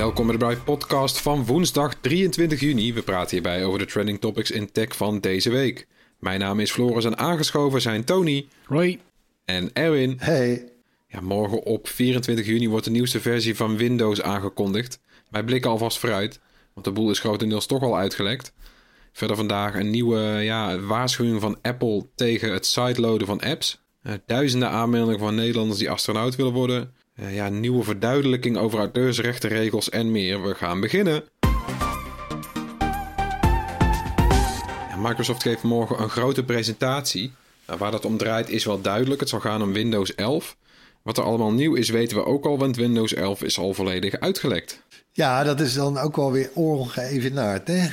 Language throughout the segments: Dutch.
Welkom bij de Bright Podcast van woensdag 23 juni. We praten hierbij over de trending topics in tech van deze week. Mijn naam is Floris en aangeschoven zijn Tony Hoi. en Erwin. Hey. Ja, morgen op 24 juni wordt de nieuwste versie van Windows aangekondigd. Wij blikken alvast vooruit, want de boel is grotendeels toch al uitgelekt. Verder vandaag een nieuwe ja, waarschuwing van Apple tegen het sideloaden van apps. Eh, duizenden aanmeldingen van Nederlanders die astronaut willen worden. Eh, ja, nieuwe verduidelijking over auteursrechtenregels en meer. We gaan beginnen. Microsoft geeft morgen een grote presentatie. Nou, waar dat om draait is wel duidelijk. Het zal gaan om Windows 11. Wat er allemaal nieuw is weten we ook al, want Windows 11 is al volledig uitgelekt. Ja, dat is dan ook wel weer ongeëvenaard, hè?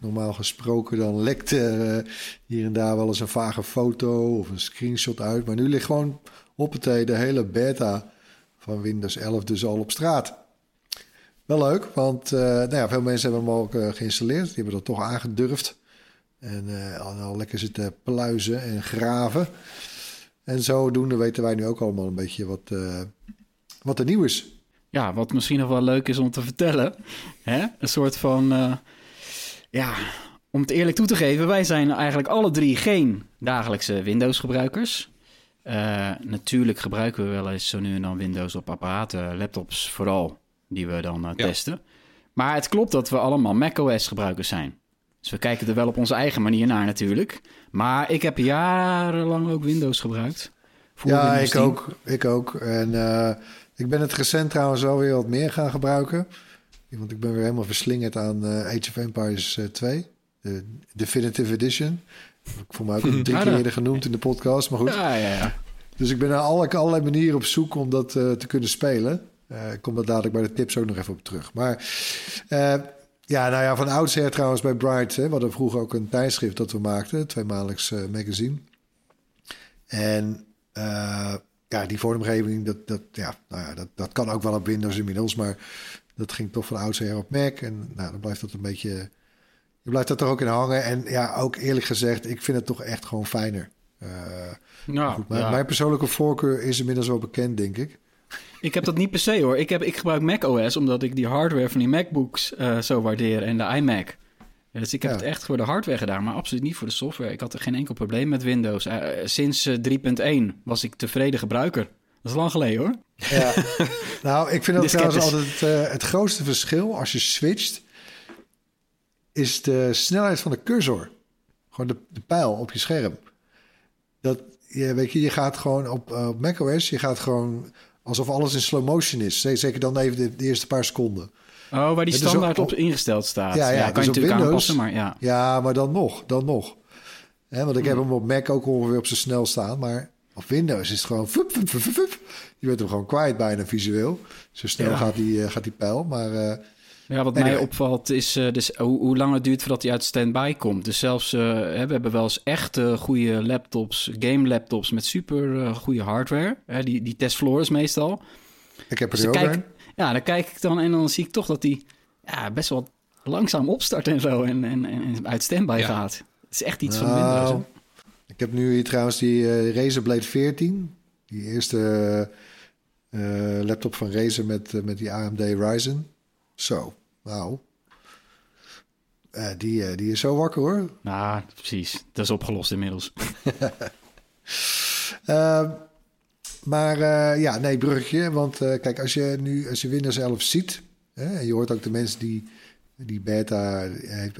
Normaal gesproken dan lekt eh, hier en daar wel eens een vage foto of een screenshot uit. Maar nu ligt gewoon hoppatee de hele beta van Windows 11 dus al op straat. Wel leuk, want eh, nou ja, veel mensen hebben hem ook eh, geïnstalleerd. Die hebben dat toch aangedurfd. En eh, al, lekker zitten pluizen en graven. En zodoende weten wij nu ook allemaal een beetje wat, wat er nieuw is. Ja, wat misschien nog wel leuk is om te vertellen. Hè? Een soort van... ja, om het eerlijk toe te geven... wij zijn eigenlijk alle drie geen dagelijkse Windows-gebruikers. Eh, natuurlijk gebruiken we wel eens zo nu en dan Windows op apparaten, laptops vooral... die we dan eh, Ja. testen. Maar het klopt dat we allemaal macOS-gebruikers zijn. Dus we kijken er wel op onze eigen manier naar natuurlijk. Maar ik heb jarenlang ook Windows gebruikt. Voor ja, Windows ik 10. ook. Ik ook. En eh, ik ben het recent trouwens wel weer wat meer gaan gebruiken. Want ik ben weer helemaal verslingerd aan eh, Age of Empires eh, 2. De Definitive Edition. Ik voor mij ook al drie keer eerder genoemd in de podcast. Maar goed. Ja, ja, ja. Dus ik ben naar alle, allerlei manieren op zoek om dat eh, te kunnen spelen. Eh, ik kom daar dadelijk bij de tips ook nog even op terug. Maar eh, ja, nou ja, van oudsher trouwens bij Bright. Hè, we hadden vroeger ook een tijdschrift dat we maakten. Tweemaandelijks magazine. En ja, die vormgeving, dat, dat, ja, nou ja, dat, dat kan ook wel op Windows inmiddels. Maar dat ging toch van oudsher op Mac. En nou, dan blijft dat een beetje... Je blijft dat er ook in hangen. En ja, ook eerlijk gezegd, ik vind het toch echt gewoon fijner. Eh, Nou, Goed, mijn, ja. mijn persoonlijke voorkeur is inmiddels wel bekend, denk ik. Ik heb dat niet per se hoor. Ik, heb, ik gebruik macOS omdat ik die hardware van die MacBooks eh, zo waardeer en de iMac. Ja, dus ik heb Ja. het echt voor de hardware gedaan, maar absoluut niet voor de software. Ik had er geen enkel probleem met Windows. Eh, sinds eh, 3.1 was ik tevreden gebruiker. Dat is lang geleden hoor. Ja. nou, ik vind dat trouwens altijd het grootste verschil als je switcht, is de snelheid van de cursor. Gewoon de, de pijl op je scherm. Dat, je, weet je, je gaat gewoon op, op macOS, je gaat gewoon alsof alles in slow motion is. Zeker dan even de, de eerste paar seconden. Oh, waar die dus standaard op- op ingesteld staat. Ja, ja, kan dus je natuurlijk Windows- aanpassen, maar ja. Ja, maar dan nog, dan nog. Hè, want ik heb hem op Mac ook ongeveer op zijn snel staan, maar op Windows is het gewoon... Je bent hem gewoon kwijt bijna visueel. Zo snel Ja. gaat, die, eh, gaat die pijl, maar... eh, Ja, wat mij opvalt is eh, dus hoe, hoe lang het duurt voordat hij uit standby komt. Dus zelfs, eh, hè, we hebben wel eens echte goede laptops, game laptops met super eh, goede hardware. Hè, die, die test Flores meestal. ik heb er Dus ook kijk, ja, dan kijk ik dan en dan zie ik toch dat die ja, best wel langzaam opstart en zo en, en, en uit standby Ja. gaat. Het is echt iets van Nou, Windows. hè? Ik heb nu hier trouwens die Razer Blade 14. Die eerste eh, laptop van Razer met, met die AMD Ryzen. Zo, nou. Eh, die, eh, die is zo wakker hoor. Nou, precies. Dat is opgelost inmiddels. Uh, maar ja, nee, bruggetje. Want kijk, als je nu als je Windows 11 ziet... Hè, en je hoort ook de mensen die die beta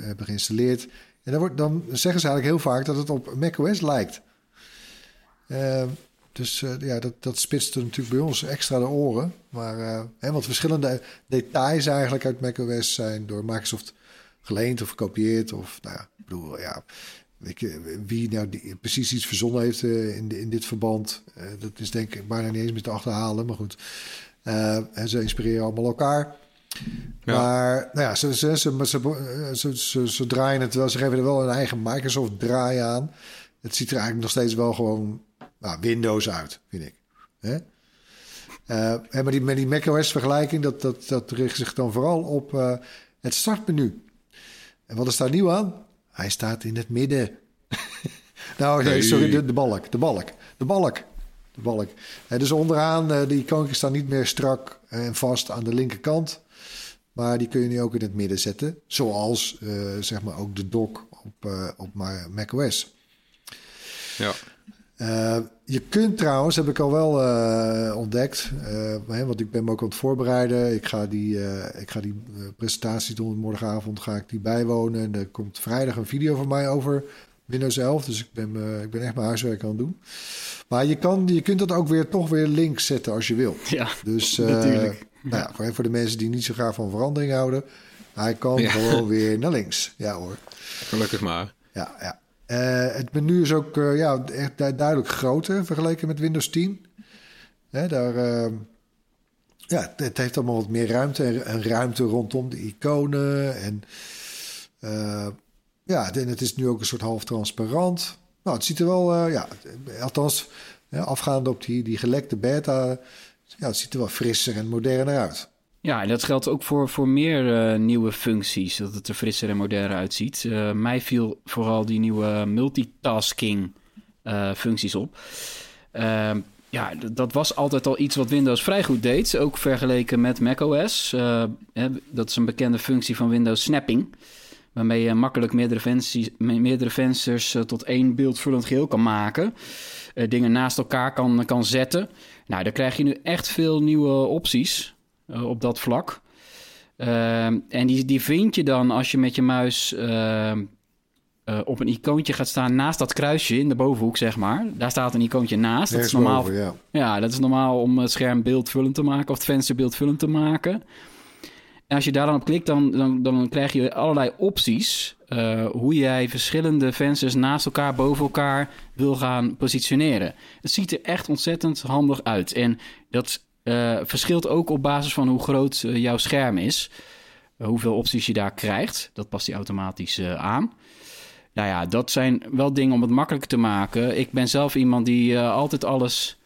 hebben geïnstalleerd... en dan, wordt, dan zeggen ze eigenlijk heel vaak dat het op macOS lijkt. Uh, dus ja, dat, dat spitst er natuurlijk bij ons extra de oren. Maar, hè, want verschillende details eigenlijk uit macOS zijn door Microsoft geleend of gekopieerd. Of, nou ja, ik bedoel, ja, wie nou die, precies iets verzonnen heeft uh, in, in dit verband. Uh, dat is denk ik bijna niet eens meer te achterhalen. Maar goed, uh, en ze inspireren allemaal elkaar. Ja. Maar nou ja, ze, ze, ze, ze, ze draaien het wel. Ze geven er wel een eigen Microsoft draai aan. Het ziet er eigenlijk nog steeds wel gewoon nou, Windows uit, vind ik. Hè? maar die, met die macOS vergelijking, dat, dat, dat richt zich dan vooral op het startmenu. En wat is daar nieuw aan? Hij staat in het midden. nou, nee, sorry, de, de, balk. De balk. De balk. De balk. En dus onderaan, uh, de icoontjes staan niet meer strak en vast aan de linkerkant. Maar die kun je nu ook in het midden zetten. Zoals, uh, zeg maar, ook de dock op, uh, op macOS. Ja. Uh, je kunt trouwens, heb ik al wel uh, ontdekt, uh, want ik ben me ook aan het voorbereiden. Ik ga die, ik ga die presentatie doen morgenavond, ga ik die bijwonen. En er komt vrijdag een video van mij over Windows 11. Dus ik ben, ik ben echt mijn huiswerk aan het doen. Maar je, kan, je kunt dat ook weer toch weer links zetten als je wil. Ja, dus, natuurlijk. Nou ja, voor, voor de mensen die niet zo graag van verandering houden, hij kan ja. gewoon weer naar links. Ja hoor. Gelukkig maar. Ja, ja. Uh, het menu is ook uh, ja, echt duidelijk groter vergeleken met Windows 10. Hè, daar, uh, ja, het heeft allemaal wat meer ruimte en ruimte rondom de iconen. En ja, en het is nu ook een soort half transparant. Nou, het ziet er wel, ja, althans, afgaande op die, die gelekte beta, ja, het ziet er wel frisser en moderner uit. Ja, en dat geldt ook voor, voor meer uh, nieuwe functies, dat het er frisser en moderner uitziet. Uh, mij viel vooral die nieuwe multitasking uh, functies op. ja, dat was altijd al iets wat Windows vrij goed deed, ook vergeleken met macOS. Hè, dat is een bekende functie van Windows Snapping, waarmee je makkelijk meerdere, venties, meerdere vensters tot één beeldvullend geheel kan maken. dingen naast elkaar kan, kan zetten. Nou, daar krijg je nu echt veel nieuwe opties uh, op dat vlak. Uh, en die, die vind je dan als je met je muis uh, op een icoontje gaat staan naast dat kruisje in de bovenhoek, zeg maar. Daar staat een icoontje naast. Dat is normaal, boven, ja. ja. dat is normaal om het scherm beeldvullend te maken of het venster beeldvullend te maken. En als je daar dan op klikt, dan, dan, dan krijg je allerlei opties uh, hoe jij verschillende vensters naast elkaar, boven elkaar wil gaan positioneren. Het ziet er echt ontzettend handig uit. En dat uh, verschilt ook op basis van hoe groot uh, jouw scherm is. Uh, hoeveel opties je daar krijgt. Dat past hij automatisch aan. Nou ja, dat zijn wel dingen om het makkelijker te maken. Ik ben zelf iemand die altijd alles.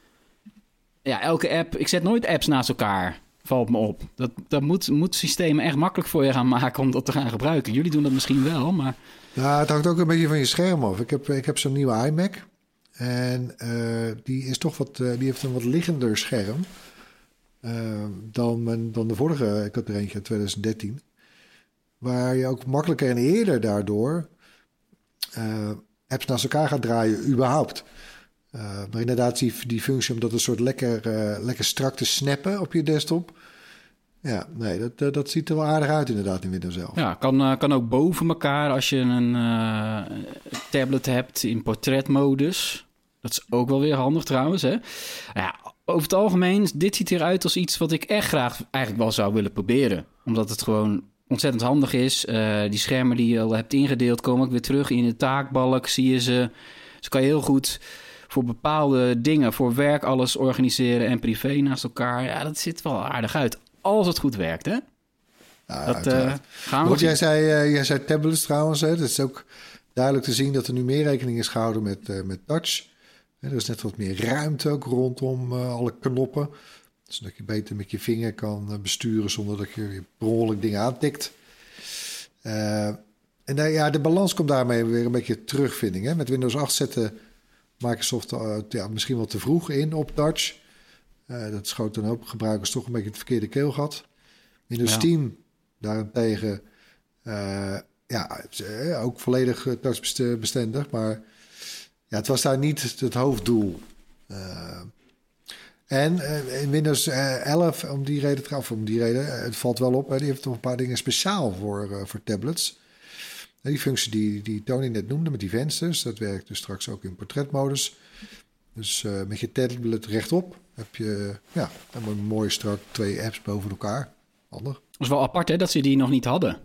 Ja, elke app. Ik zet nooit apps naast elkaar. Valt me op. Dat, dat moet, moet systemen echt makkelijk voor je gaan maken om dat te gaan gebruiken. Jullie doen dat misschien wel, maar. Ja, het hangt ook een beetje van je scherm af. Ik heb, ik heb zo'n nieuwe iMac. En die, is toch wat, die heeft een wat liggender scherm. Uh, dan, dan de vorige, ik had er eentje in 2013. Waar je ook makkelijker en eerder daardoor uh, apps naast elkaar gaat draaien, überhaupt. Uh, maar inderdaad, die, die functie om dat een soort lekker, lekker strak te snappen op je desktop. Ja, nee, dat, dat ziet er wel aardig uit inderdaad in Windows 11. Ja, kan, kan ook boven elkaar als je een tablet hebt in portretmodus. Dat is ook wel weer handig trouwens. Hè? Ja, over het algemeen, dit ziet eruit als iets wat ik echt graag eigenlijk wel zou willen proberen. Omdat het gewoon ontzettend handig is. Uh, die schermen die je al hebt ingedeeld komen ook weer terug in de taakbalk. Zie je ze. Dus kan je heel goed voor bepaalde dingen, voor werk alles organiseren en privé naast elkaar. Ja, dat ziet wel aardig uit. Als het goed werkt, hè? Ja, dat uh, gaan we jij zei, uh, jij zei tablets trouwens. Hè? Het is ook duidelijk te zien dat er nu meer rekening is gehouden met, met touch. Er is net wat meer ruimte ook rondom uh, alle knoppen. Zodat je beter met je vinger kan uh, besturen zonder dat je behoorlijk dingen aantikt. Uh, en ja, de balans komt daarmee weer een beetje terug, vind ik. Hè? Met Windows 8 zette Microsoft ja, misschien wel te vroeg in op Touch. dat schoot dan ook gebruikers toch een beetje het verkeerde keelgat. Windows ja. 10 daarentegen ja, eh, ook volledig touchbestendig. Maar ja, het was daar niet het hoofddoel. Uh, en in Windows 11, om die reden trouwens, om die reden, het valt wel op, hè, die heeft toch een paar dingen speciaal voor, voor tablets. Die functie die, die Tony net noemde met die vensters, dat werkt dus straks ook in portretmodus. Dus met je tablet rechtop heb je ja, een mooi strak twee apps boven elkaar. Handig. Dat is wel apart hè, dat ze die nog niet hadden.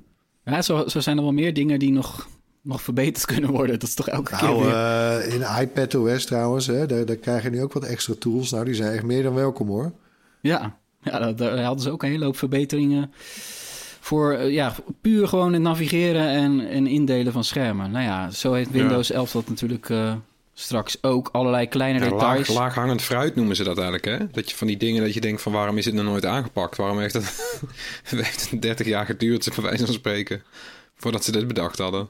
Ja, zo, zo zijn er wel meer dingen die nog, nog verbeterd kunnen worden. Dat is toch elke nou, keer weer... Uh, in iPadOS trouwens, hè, daar, daar krijg je nu ook wat extra tools. Nou, die zijn echt meer dan welkom hoor. Ja, ja daar hadden ze ook een hele hoop verbeteringen voor uh, ja, puur gewoon het navigeren en, en indelen van schermen. Nou ja, zo heeft Windows ja. 11 dat natuurlijk uh, straks ook. Allerlei kleine ja, details. Laag, laaghangend fruit noemen ze dat eigenlijk, hè? Dat je van die dingen dat je denkt van waarom is het nog nooit aangepakt? Waarom heeft het, het heeft 30 jaar geduurd, bij wijze van spreken, voordat ze dit bedacht hadden?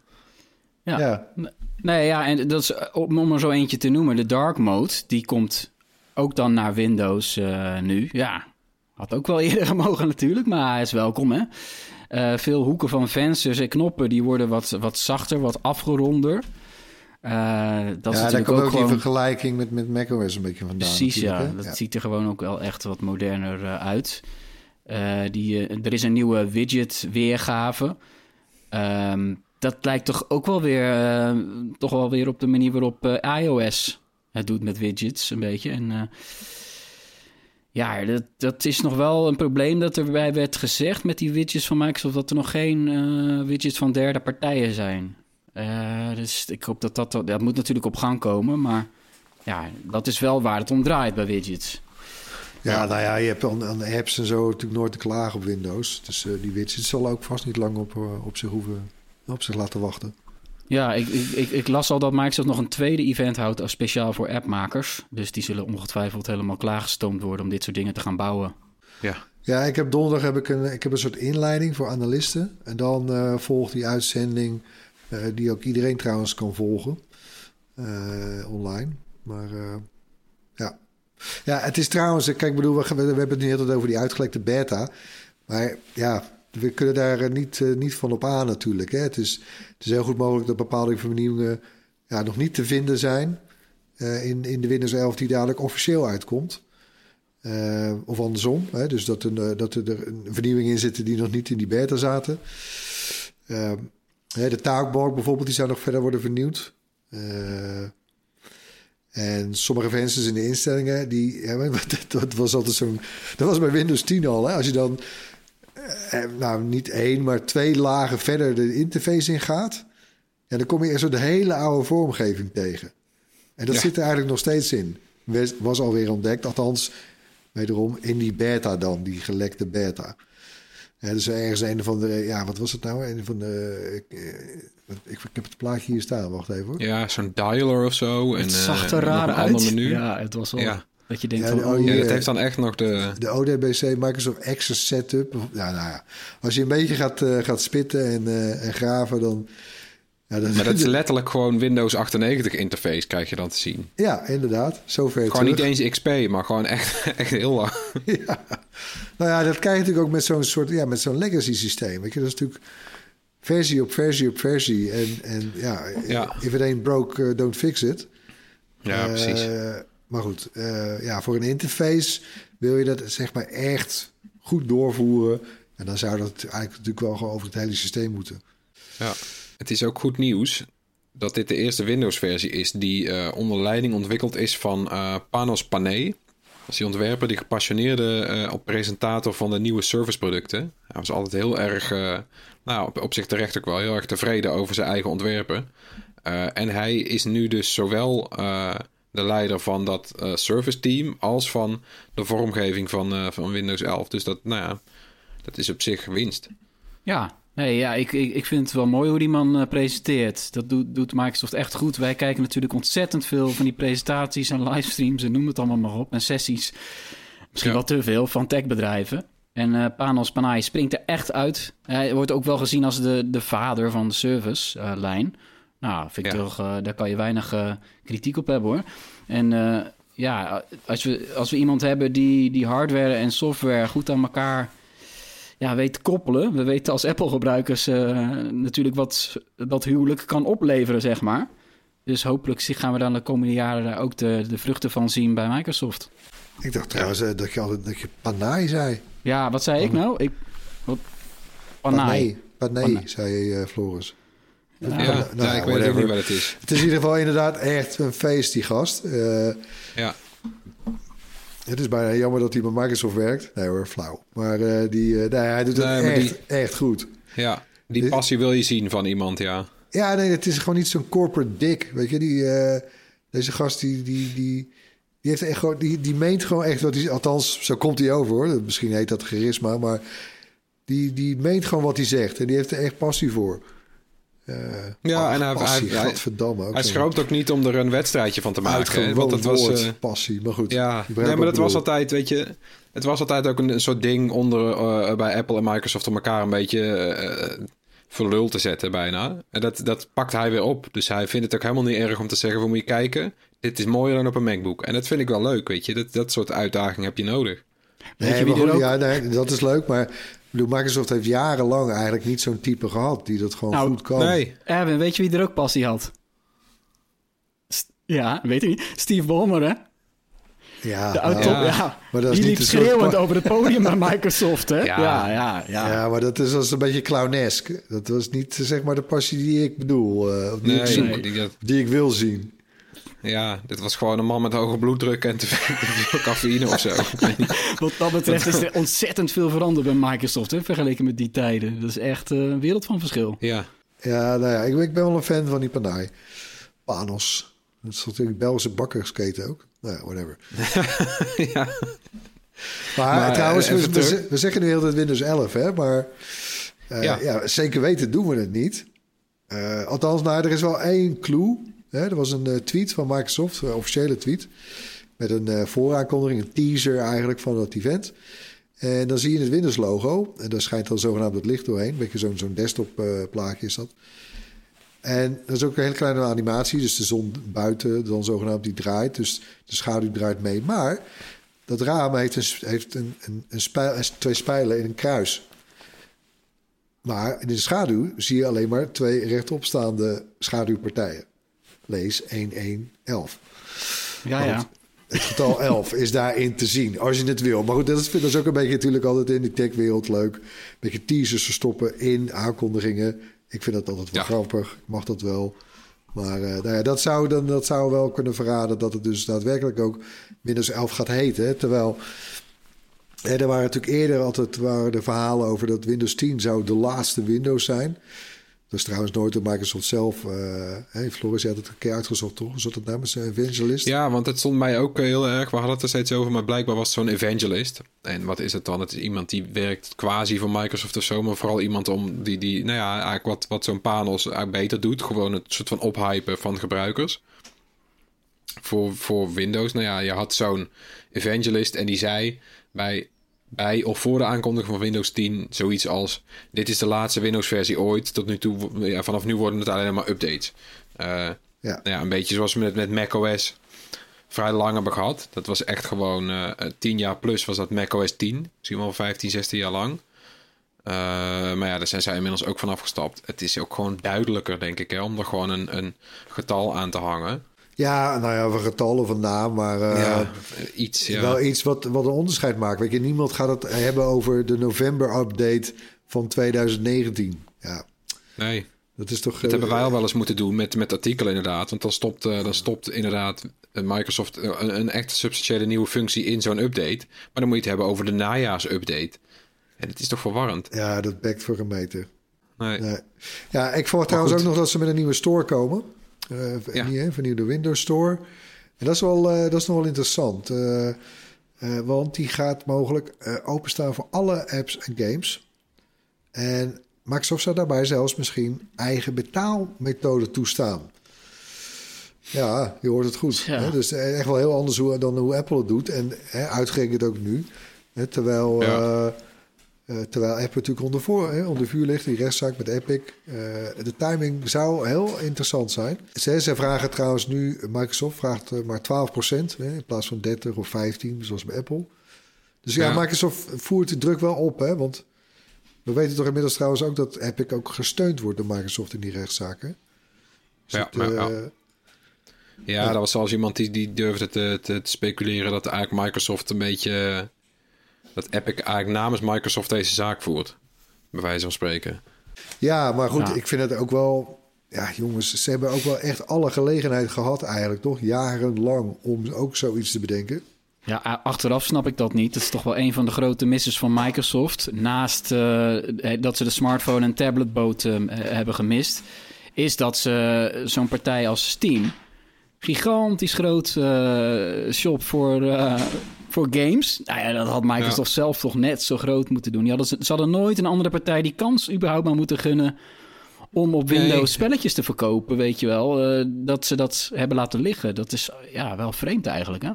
Ja. ja. Nee, ja, en dat is, om er zo eentje te noemen, de dark mode, die komt ook dan naar Windows uh, nu. Ja, had ook wel eerder gemogen natuurlijk, maar hij is welkom, hè? Uh, veel hoeken van vensters en knoppen die worden wat, wat zachter, wat afgeronder. Uh, dat ja, is daar komt ook, gewoon... die vergelijking met, met macOS een beetje vandaan. Precies, ja. Hè? Dat ja. ziet er gewoon ook wel echt wat moderner uh, uit. Uh, die, er is een nieuwe widget weergave. Um, dat lijkt toch ook wel weer, toch wel weer op de manier waarop iOS het doet met widgets een beetje. En ja, dat, dat is nog wel een probleem dat erbij werd gezegd met die widgets van Microsoft... dat er nog geen widgets van derde partijen zijn. Dus ik hoop dat dat... Dat moet natuurlijk op gang komen, maar... Ja, dat is wel waar het om draait bij widgets. Ja, nou ja, je hebt aan, apps en zo natuurlijk nooit te klagen op Windows. Dus die widgets zal ook vast niet lang op, op, zich hoeven, op zich laten wachten. Ja, ik, ik, ik, las al dat Microsoft nog een tweede event houdt als speciaal voor appmakers. Dus die zullen ongetwijfeld helemaal klaargestoomd worden om dit soort dingen te gaan bouwen. Ja, ja, ik heb donderdag heb ik een, ik heb een soort inleiding voor analisten. En dan uh, volgt die uitzending, uh, die ook iedereen trouwens kan volgen, uh, online. Maar ja. ja, het is trouwens, kijk, ik bedoel, we, we hebben het nu altijd over die uitgelekte beta. Maar ja, we kunnen daar niet, niet van op aan natuurlijk. Hè. Het, is, het is heel goed mogelijk dat bepaalde vernieuwingen ja, nog niet te vinden zijn in, in de Windows 11 die dadelijk officieel uitkomt. Of andersom. Hè? Dus dat, een, dat er een vernieuwing in zitten die nog niet in die beta zaten. Uh, de taakbalk bijvoorbeeld, die zou nog verder worden vernieuwd. En sommige vensters in de instellingen, die, dat was altijd zo'n. Dat was bij Windows 10 al. Hè? Als je dan, nou niet één, maar twee lagen verder de interface in gaat. Ja, dan kom je zo de hele oude vormgeving tegen. En dat ja. zit er eigenlijk nog steeds in. Was alweer ontdekt, althans wederom in die beta dan, die gelekte beta. Ja, dus ergens een van de, ja, wat was het nou? Een van de, ik, ik, ik heb het plaatje hier staan, wacht even. Hoor. Ja, zo'n dialer of zo. Het en, zag er uh, raar uit. Menu. Ja, het was wel ja. Dat je denkt ja, van, oh, ja, hier, dat heeft dan echt nog de... De ODBC Microsoft Access Setup. Ja, nou ja, als je een beetje gaat, uh, gaat spitten en, uh, en graven, dan... Ja, dat, maar dat is letterlijk gewoon Windows 98 interface krijg je dan te zien. Ja, inderdaad. Zover Gewoon terug. niet eens XP, maar gewoon echt, echt heel lang. Ja. Nou ja, dat krijg je natuurlijk ook met zo'n soort, ja, met zo'n legacy systeem. Weet je, dat is natuurlijk versie op versie op versie. En, en ja, ja. if it ain't broke, uh, don't fix it. Ja, uh, precies. Maar goed, uh, ja, voor een interface wil je dat zeg maar echt goed doorvoeren. En dan zou dat eigenlijk natuurlijk wel gewoon over het hele systeem moeten. Ja. Het is ook goed nieuws dat dit de eerste Windows-versie is die uh, onder leiding ontwikkeld is van uh, Panos Panay. Is die ontwerper, die gepassioneerde presentator van de nieuwe serviceproducten. Hij was altijd heel erg, nou op, zich terecht ook wel, heel erg tevreden over zijn eigen ontwerpen. en hij is nu dus zowel de leider van dat service team als van de vormgeving van, van Windows 11. Dus dat, nou ja, dat is op zich winst. Ja, Nee, ja, ik, ik, ik vind het wel mooi hoe die man uh, presenteert. Dat doet, doet Microsoft echt goed. Wij kijken natuurlijk ontzettend veel van die presentaties en livestreams en noem het allemaal maar op. En sessies, misschien ja. wel te veel, van techbedrijven. En uh, Panos Panay springt er echt uit. Hij wordt ook wel gezien als de, de vader van de service-lijn. Nou, vind ik ja. toch, daar kan je weinig kritiek op hebben hoor. En ja, als we, als we iemand hebben die, die hardware en software goed aan elkaar ja, weet te koppelen. We weten als Apple-gebruikers eh, natuurlijk wat dat huwelijk kan opleveren, zeg maar. Dus hopelijk gaan we dan de komende jaren daar ook de, de vruchten van zien bij Microsoft. Ik dacht trouwens eh, dat je altijd dat je Panay zei. Ja, wat zei ik nou? Ik, wat? Panay, Panay. zei eh, Floris. Ja. Ja, nou, ja, ik weet niet wat het is. Het is in ieder geval inderdaad echt een feest, die gast. Eh, Ja, het is bijna jammer dat hij bij Microsoft werkt. Nee hoor, flauw. Maar eh, die, eh, nee, hij doet het Nee, maar echt, echt goed. ja. Die passie wil je zien van iemand, ja. Ja, nee, het is gewoon niet zo'n corporate dik. Weet je, die, deze gast die, die, die, die, heeft echt gewoon, die, die meent gewoon echt wat hij... Althans, zo komt hij over hoor. Misschien heet dat charisma, maar die, die meent gewoon wat hij zegt. En die heeft er echt passie voor. Ja, en hij- passie, hij- hij-. Ook Hij zo'n schroomt ook niet om er een wedstrijdje van te maken. hè, Want het was... eh, passie. Maar goed. Ja, nee, maar dat was altijd, weet je... Het was altijd ook een, een soort ding onder eh, bij Apple en Microsoft om elkaar een beetje eh voor lul te zetten bijna. En dat, dat pakt hij weer op. Dus hij vindt het ook helemaal niet erg om te zeggen van moet je kijken. Dit is mooier dan op een MacBook. En dat vind ik wel leuk, weet je. Dat, dat soort uitdagingen heb je nodig. Weet Nee, je maar goed, ja, nee, dat is leuk. Maar bedoel, Microsoft heeft jarenlang eigenlijk niet zo'n type gehad die dat gewoon Nou, goed kan. Nee, Erwin, weet je wie er ook passie had? St- ja, weet ik niet. Steve Ballmer, hè? Ja, De nou, auto, ja. ja. Maar dat is Die niet liep schreeuwend over het podium bij Microsoft, hè? Ja. Ja, ja, ja. Ja, maar dat is als een beetje clownesk. Dat was niet zeg maar de passie die ik bedoel. eh, of die, nee, ik zoek, nee. die- dat- die ik wil zien. Ja, dit was gewoon een man met hoge bloeddruk en te veel, cafeïne of zo. Ik weet niet. Wat dat betreft is er ontzettend veel veranderd bij Microsoft, hè? Vergeleken met die tijden. Dat is echt eh, een wereld van verschil. Ja, Ja, nou ja, ik, ik ben wel een fan van die Panay. Panos. Dat is natuurlijk Belgische bakkersketen ook. Nou ja, whatever. ja. Maar, Maar, trouwens, eh, we, zeggen nu heel tijd Windows 11, hè? Maar eh, Ja. ja. zeker weten doen we het niet. Eh, althans, nou, er is wel één clue. Er was een eh, tweet van Microsoft, een officiële tweet. Met een eh, vooraankondiging, een teaser eigenlijk van dat event. En dan zie je het Windows-logo. En daar schijnt dan zogenaamd het licht doorheen. Een beetje zo'n zo'n desktop-plaatje is dat. En dat is ook een hele kleine animatie. Dus de zon buiten dan zogenaamd die draait. Dus de schaduw draait mee. Maar dat raam heeft, een, heeft een, een, een spijl, twee spijlen in een kruis. Maar in de schaduw zie je alleen maar twee rechtopstaande schaduwpartijen. Lees 1111. Ja, ja. Het getal 11 is daarin te zien, als je het wil. Maar goed, dat is, dat is ook een beetje natuurlijk altijd in die techwereld leuk. Een beetje teasers verstoppen in aankondigingen. Ik vind dat altijd wel Ja. grappig. Ik mag dat wel. Maar eh, nou ja, dat, zou dan, dat zou wel kunnen verraden dat het dus daadwerkelijk ook Windows 11 gaat heten. hè. Terwijl hè, er waren natuurlijk eerder altijd waren de verhalen over dat Windows 10 zou de laatste Windows zijn. Is trouwens nooit door Microsoft zelf. eh hey, Floris, je had het een keer uitgezocht, toch? Zat het namens een evangelist? ja, want het stond mij ook eh, heel erg. We hadden het er steeds over, maar blijkbaar was zo'n evangelist. En wat is het dan? Het is iemand die werkt quasi voor Microsoft of zo, maar vooral iemand om die, die nou ja, eigenlijk wat, wat zo'n eigenlijk beter doet. Gewoon het soort van ophypen van gebruikers. Voor, voor Windows. Nou ja, je had zo'n evangelist en die zei bij, bij of voor de aankondiging van Windows 10 zoiets als: Dit is de laatste Windows-versie ooit. Tot nu toe, ja, vanaf nu worden het alleen maar updates. Eh, Ja. nou ja, een beetje zoals we met, met macOS vrij lang hebben gehad. Dat was echt gewoon eh 10 jaar plus was dat macOS 10. Misschien wel 15, 16 jaar lang. Eh, maar ja, daar zijn zij inmiddels ook van afgestapt. Het is ook gewoon duidelijker, denk ik, hè, om er gewoon een, een getal aan te hangen. Ja, nou ja, van getallen van naam, maar ja, iets. Ja. wel iets wat, wat een onderscheid maakt. Weet je, niemand gaat het hebben over de november-update van 2019. Ja, Nee, dat is toch... dat hebben eh, wij al wel eens moeten doen met, met artikelen inderdaad. Want dan stopt, eh, dan stopt inderdaad Microsoft een, een echt substantiële nieuwe functie in zo'n update. Maar dan moet je het hebben over de najaarsupdate. En het is toch verwarrend? Ja, dat bekt voor een meter. Nee. Nee. Ja, ik verwacht trouwens ook nog dat ze met een nieuwe store komen. Eh Ja. Niet, vernieuwde Windows Store. En dat is, wel, eh, dat is nog wel interessant. eh, want die gaat mogelijk openstaan voor alle apps en games. En Microsoft zou daarbij zelfs misschien eigen betaalmethoden toestaan. Ja, je hoort het goed. Ja. Hè? Dus echt wel heel anders hoe, dan hoe Apple het doet. En hè, uitgerekend ook nu. Hè, terwijl, Ja. Eh, terwijl Apple natuurlijk onder, voor, hè, onder vuur ligt, die rechtszaak met Epic. Eh, de timing zou heel interessant zijn. Ze, ze vragen trouwens nu, Microsoft vraagt eh, maar 12% hè, in plaats van 30 of 15, zoals bij Apple. Dus ja, Ja. Microsoft voert de druk wel op, hè, want We weten toch inmiddels trouwens ook dat Epic ook gesteund wordt door Microsoft in die rechtszaken. Dus Ja, het, ja, ja. Ja, dat was zelfs iemand die, die durfde te, te, te speculeren dat eigenlijk Microsoft een beetje. Dat Epic eigenlijk namens Microsoft deze zaak voert. Bij wijze van spreken. Ja, maar goed, Ja. ik vind het ook wel... Ja, jongens, ze hebben ook wel echt alle gelegenheid gehad eigenlijk, toch? Jarenlang om ook zoiets te bedenken. Ja, achteraf snap ik dat niet. Dat is toch wel een van de grote misses van Microsoft. Naast eh, dat ze de smartphone en tabletboot eh, hebben gemist, is dat ze zo'n partij als Steam, gigantisch groot eh, shop voor, eh, voor games. Nou ja, dat had Microsoft zelf toch net zo groot moeten doen. Die hadden, ze hadden nooit een andere partij die kans überhaupt maar moeten gunnen om op Nee. Windows spelletjes te verkopen, weet je wel. eh, dat ze dat hebben laten liggen. Dat is ja, wel vreemd eigenlijk, hè?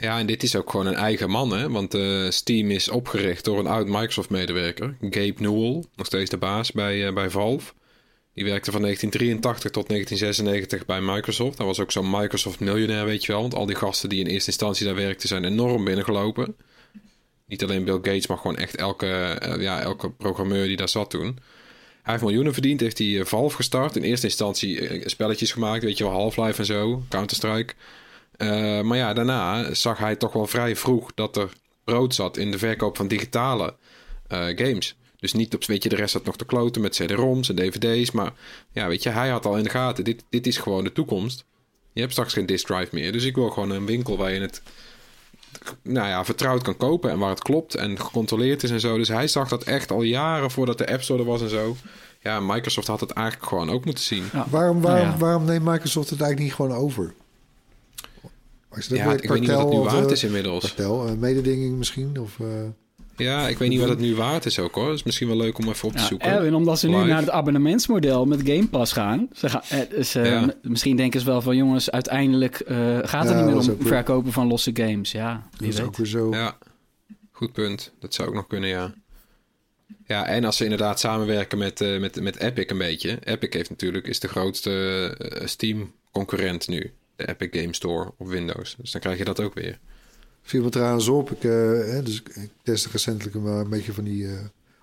Ja, en dit is ook gewoon een eigen man, hè? Want eh, Steam is opgericht door een oud Microsoft-medewerker, Gabe Newell, nog steeds de baas bij, eh, bij Valve. Die werkte van 1983 tot 1996 bij Microsoft. Hij was ook zo'n Microsoft-miljonair, weet je wel. Want al die gasten die in eerste instantie daar werkten zijn enorm binnengelopen. Niet alleen Bill Gates, maar gewoon echt elke, eh, ja, elke programmeur die daar zat toen. Hij heeft miljoenen verdiend, heeft hij eh, Valve gestart. In eerste instantie eh, spelletjes gemaakt, weet je wel, Half-Life en zo, Counter-Strike. Maar ja, daarna zag hij toch wel vrij vroeg dat er brood zat in de verkoop van digitale games. Dus niet op, weet je, de rest had nog te kloten met CD-ROMs en DVD's. Maar ja, weet je, hij had al in de gaten, dit, dit is gewoon de toekomst. Je hebt straks geen disk drive meer. Dus ik wil gewoon een winkel waar je het nou ja, vertrouwd kan kopen en waar het klopt en gecontroleerd is en zo. Dus hij zag dat echt al jaren voordat de App Store er was en zo. Ja, Microsoft had het eigenlijk gewoon ook moeten zien. Ja. Waarom, Nou waarom, ja. waarom neemt Microsoft het eigenlijk niet gewoon over? Als je dat Ja, ik weet niet wat het nu waard eh, is inmiddels. Kartel, eh, mededinging misschien? Of, eh, Ja, ik weet niet wat het nu waard is ook hoor. is misschien wel leuk om even op te Ja, zoeken. Erwin, omdat ze nu naar het abonnementsmodel met Game Pass gaan. Ze gaan eh, dus, eh, Ja. Misschien denken ze wel van jongens, uiteindelijk eh, gaat het Ja, niet meer om weer- verkopen van losse games. Ja, dat wie is weet. ook weer zo. Ja, goed punt. Dat zou ook nog kunnen, ja. Ja, en als ze inderdaad samenwerken met, eh, met, met Epic een beetje. Epic heeft natuurlijk, is de grootste Steam-concurrent nu. De Epic Game Store op Windows. Dus dan krijg je dat ook weer. Viel me trouwens op. Ik, eh, hè, dus ik testte recentelijk een, een beetje van die... eh,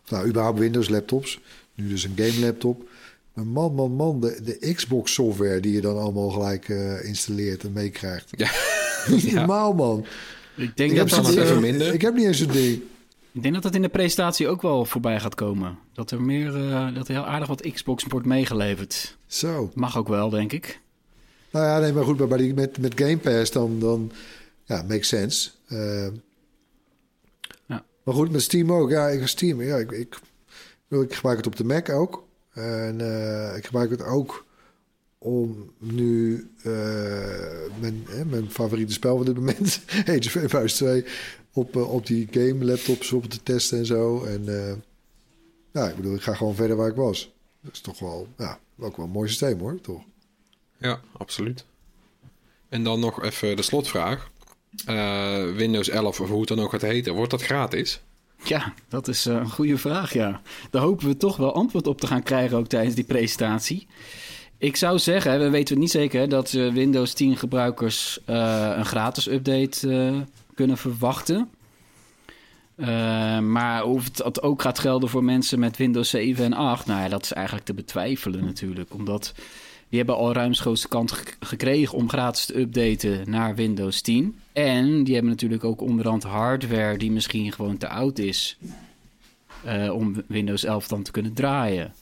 nou, überhaupt Windows laptops. Nu dus een game laptop. Maar man, man, man, de, de Xbox software die je dan allemaal gelijk eh, installeert en meekrijgt. Ja. Niet Ja. normaal, man. Ik denk, Ik dat dat, even minder. ik heb niet eens een ding. ik denk dat dat in de presentatie ook wel voorbij gaat komen. Dat er meer, eh, dat er heel aardig wat Xbox wordt meegeleverd. Zo. Mag ook wel, denk ik. Nou ja, nee, maar goed, maar bij die, met, met Game Pass dan, dan ja, makes sense. Eh, Ja. Maar goed, met Steam ook. Ja, ik Steam, ja, ik, ik, ik gebruik het op de Mac ook. En eh, ik gebruik het ook om nu eh, mijn, hè, mijn favoriete spel van dit moment, Age of Empires 2, op, op die game laptops op te testen en zo. En eh, ja, ik bedoel, ik ga gewoon verder waar ik was. Dat is toch wel, ja, ook wel een mooi systeem hoor, toch? Ja, absoluut. En dan nog even de slotvraag. Eh, Windows 11, of hoe het dan ook gaat heten, wordt dat gratis? Ja, dat is eh, een goede vraag, ja. Daar hopen we toch wel antwoord op te gaan krijgen ook tijdens die presentatie. Ik zou zeggen, we weten niet zeker, dat eh, Windows 10 gebruikers een gratis update kunnen verwachten. Maar of het ook gaat gelden voor mensen met Windows 7 en 8, nou ja, dat is eigenlijk te betwijfelen natuurlijk. Omdat die hebben al ruimschoots gek- gekregen om gratis te updaten naar Windows 10. En die hebben natuurlijk ook onderhand hardware die misschien gewoon te oud is eh, om Windows 11 dan te kunnen draaien.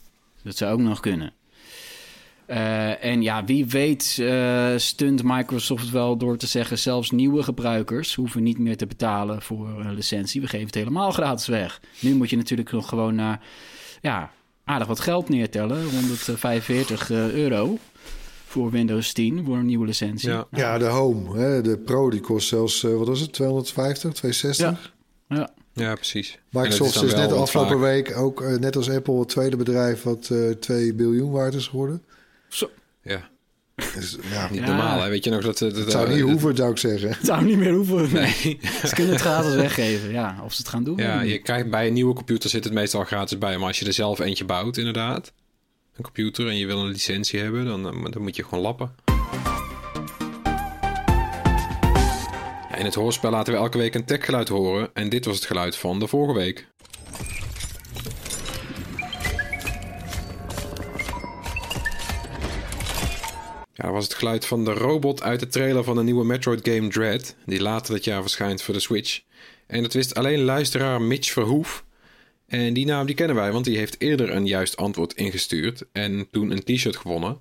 Dat zou ook nog kunnen. Eh, en ja, wie weet eh, stunt Microsoft wel door te zeggen... zelfs nieuwe gebruikers hoeven niet meer te betalen voor een licentie. We geven het helemaal gratis weg. Nu moet je natuurlijk nog gewoon naar... ja, aardig wat geld neertellen. 145 eh, euro voor Windows 10 voor een nieuwe licentie. Ja. Ja, de Home, hè, de Pro, die kost zelfs, eh, wat was het, 250, 260? Ja. Ja, Ja, precies. Microsoft is, dan net afgelopen vaak- week ook, eh, net als Apple, het tweede bedrijf wat eh 2 biljoen waard is geworden. Zo, Ja, Dus, ja, niet Ja. normaal. Hè? Weet je nog dat... dat, het zou niet hoeven, zou ik zeggen. het zou niet meer hoeven. Nee. Ze kunnen het gratis weggeven. Ja, of ze het gaan doen. Ja, je krijgt bij een nieuwe computer zit het meestal gratis bij. Maar als je er zelf eentje bouwt, inderdaad, een computer en je wil een licentie hebben, dan, eh, dan moet je gewoon lappen. Ja, in het hoorspel laten we elke week een techgeluid horen. En dit was het geluid van de vorige week. Ja, dat was het geluid van de robot uit de trailer van de nieuwe Metroid game Dread, die later dit jaar verschijnt voor de Switch. En dat wist alleen luisteraar Mitch Verhoef. En die naam die kennen wij, want die heeft eerder een juist antwoord ingestuurd en toen een t-shirt gewonnen.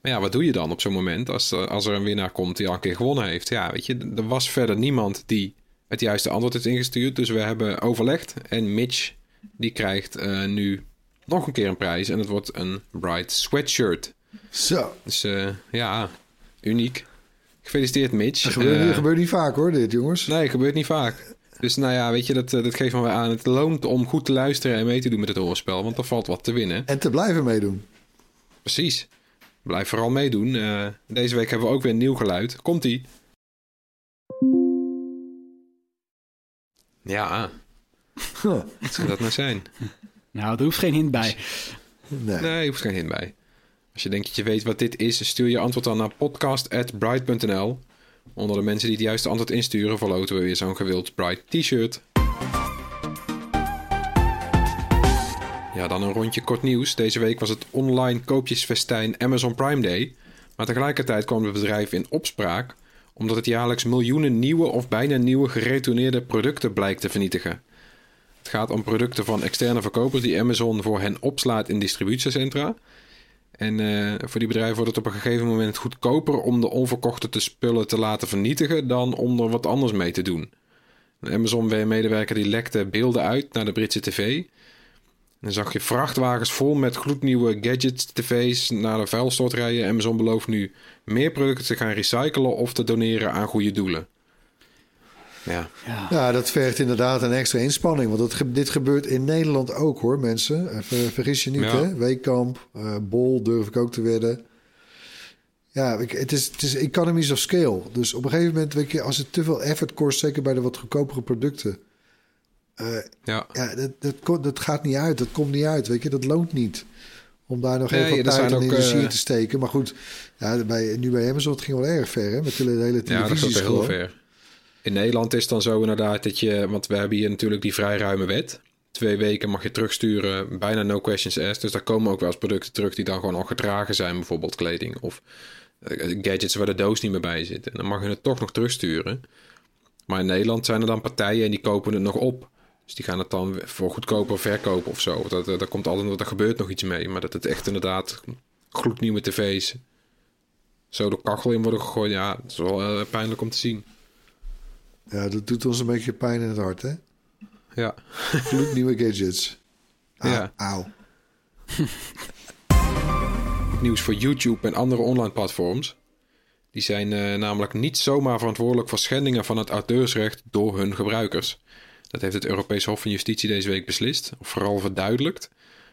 Maar ja, wat doe je dan op zo'n moment als, als er een winnaar komt die al een keer gewonnen heeft? Ja, weet je, er was verder niemand die het juiste antwoord heeft ingestuurd. Dus we hebben overlegd en Mitch die krijgt uh, nu nog een keer een prijs en het wordt een Bright Sweatshirt. Zo. Dus uh, ja, uniek. Gefeliciteerd Mitch. Dat gebeurt, Uh, gebeurt niet vaak hoor, dit jongens. Nee, gebeurt niet vaak. Dus nou ja, weet je, dat, dat geeft me weer aan. Het loont om goed te luisteren en mee te doen met het hoorspel. Want er valt wat te winnen. En te blijven meedoen. Precies. Blijf vooral meedoen. Uh, deze week hebben we ook weer een nieuw geluid. Komt-ie. Ja. Huh. Wat zou dat nou zijn? Nou, er hoeft geen hint bij. Nee. Nee, je hoeft geen hint bij. Als je denkt dat je weet wat dit is, stuur je antwoord dan naar podcast.bright.nl. Onder de mensen die het juiste antwoord insturen, verloten we weer zo'n gewild Bright t-shirt. Ja, dan een rondje kort nieuws. Deze week was het online koopjesfestijn Amazon Prime Day. Maar tegelijkertijd kwam het bedrijf in opspraak omdat het jaarlijks miljoenen nieuwe of bijna nieuwe geretourneerde producten blijkt te vernietigen. Het gaat om producten van externe verkopers die Amazon voor hen opslaat in distributiecentra. En uh, voor die bedrijven wordt het op een gegeven moment goedkoper om de onverkochte te spullen te laten vernietigen dan om er wat anders mee te doen. Een Amazon-medewerker die lekte beelden uit naar de Britse tv. Dan zag je vrachtwagens vol met gloednieuwe gadgets, tv's naar de vuilstort rijden. Amazon belooft nu meer producten te gaan recyclen of te doneren aan goede doelen. Ja. Ja. Ja, dat vergt inderdaad een extra inspanning. Want dat, dit gebeurt in Nederland ook hoor, mensen. Ver, vergis je niet, Ja. hè? Weekamp, uh, Bol durf ik ook te wedden. Ja, ik, het, is, het is economies of scale. Dus op een gegeven moment, weet je, als het te veel effort kost, zeker bij de wat goedkopere producten. Uh, ja. ja dat, dat, dat, gaat niet uit. Dat komt niet uit, weet je. Dat loont niet. Om daar nog Nee, even wat tijd en energie eh, in te steken. Maar goed, ja, bij, nu bij Amazon het ging wel erg ver, hè? Met de hele Ja, dat televisie. gaat heel ver. In Nederland is het dan zo inderdaad dat je... Want we hebben hier natuurlijk die vrij ruime wet. Twee weken mag je terugsturen, bijna no questions asked. Dus daar komen ook wel eens producten terug die dan gewoon al gedragen zijn. Bijvoorbeeld kleding of uh, gadgets waar de doos niet meer bij zit. En dan mag je het toch nog terugsturen. Maar in Nederland zijn er dan partijen en die kopen het nog op. Dus die gaan het dan voor goedkoper verkopen of zo. Dat, dat, komt altijd, er gebeurt nog iets mee. Maar dat het echt inderdaad gloednieuwe tv's zo de kachel in worden gegooid. Ja, dat is wel uh, pijnlijk om te zien. Ja, dat doet ons een beetje pijn in het hart, hè? Ja. Gloednieuwe gadgets. Auw, ja. Auw. Nieuws voor YouTube en andere online platforms. Die zijn uh, namelijk niet zomaar verantwoordelijk voor schendingen van het auteursrecht door hun gebruikers. Dat heeft het Europees Hof van Justitie deze week beslist, of vooral verduidelijkt.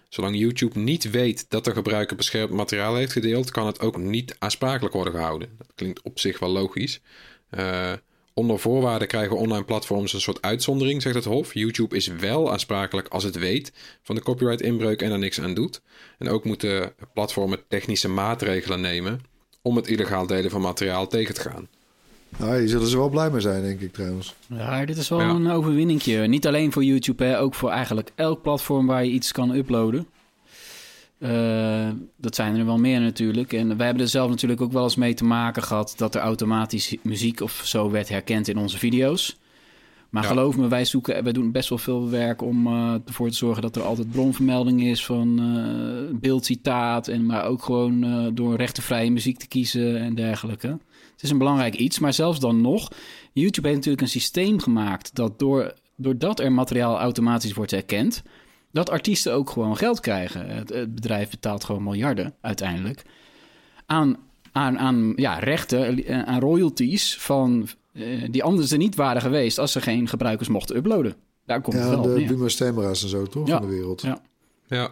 Zolang YouTube niet weet dat de gebruiker beschermd materiaal heeft gedeeld, kan het ook niet aansprakelijk worden gehouden. Dat klinkt op zich wel logisch. Uh, onder voorwaarden krijgen online platforms een soort uitzondering, zegt het Hof. YouTube is wel aansprakelijk als het weet van de copyright-inbreuk en er niks aan doet. En ook moeten platformen technische maatregelen nemen om het illegaal delen van materiaal tegen te gaan. Nou, hier zullen ze wel blij mee zijn, denk ik trouwens. Ja, dit is wel ja. een overwinningje. Niet alleen voor YouTube, hè, ook voor eigenlijk elk platform waar je iets kan uploaden. Uh, dat zijn er wel meer natuurlijk. En wij hebben er zelf natuurlijk ook wel eens mee te maken gehad... dat er automatisch muziek of zo werd herkend in onze video's. Maar ja. geloof me, wij, zoeken, wij doen best wel veel werk om uh, ervoor te zorgen... dat er altijd bronvermelding is van uh, beeldcitaat... En, maar ook gewoon door rechtenvrije muziek te kiezen en dergelijke. Het is een belangrijk iets, maar zelfs dan nog... YouTube heeft natuurlijk een systeem gemaakt... dat door, doordat er materiaal automatisch wordt herkend dat artiesten ook gewoon geld krijgen. Het, het, bedrijf betaalt gewoon miljarden uiteindelijk aan, aan, aan ja, rechten, aan royalties van uh, die anders er niet waren geweest als ze geen gebruikers mochten uploaden. Daar komt ja, het wel de. Buma Stemra's en zo, toch? Ja. Van de wereld. Ja. Ja.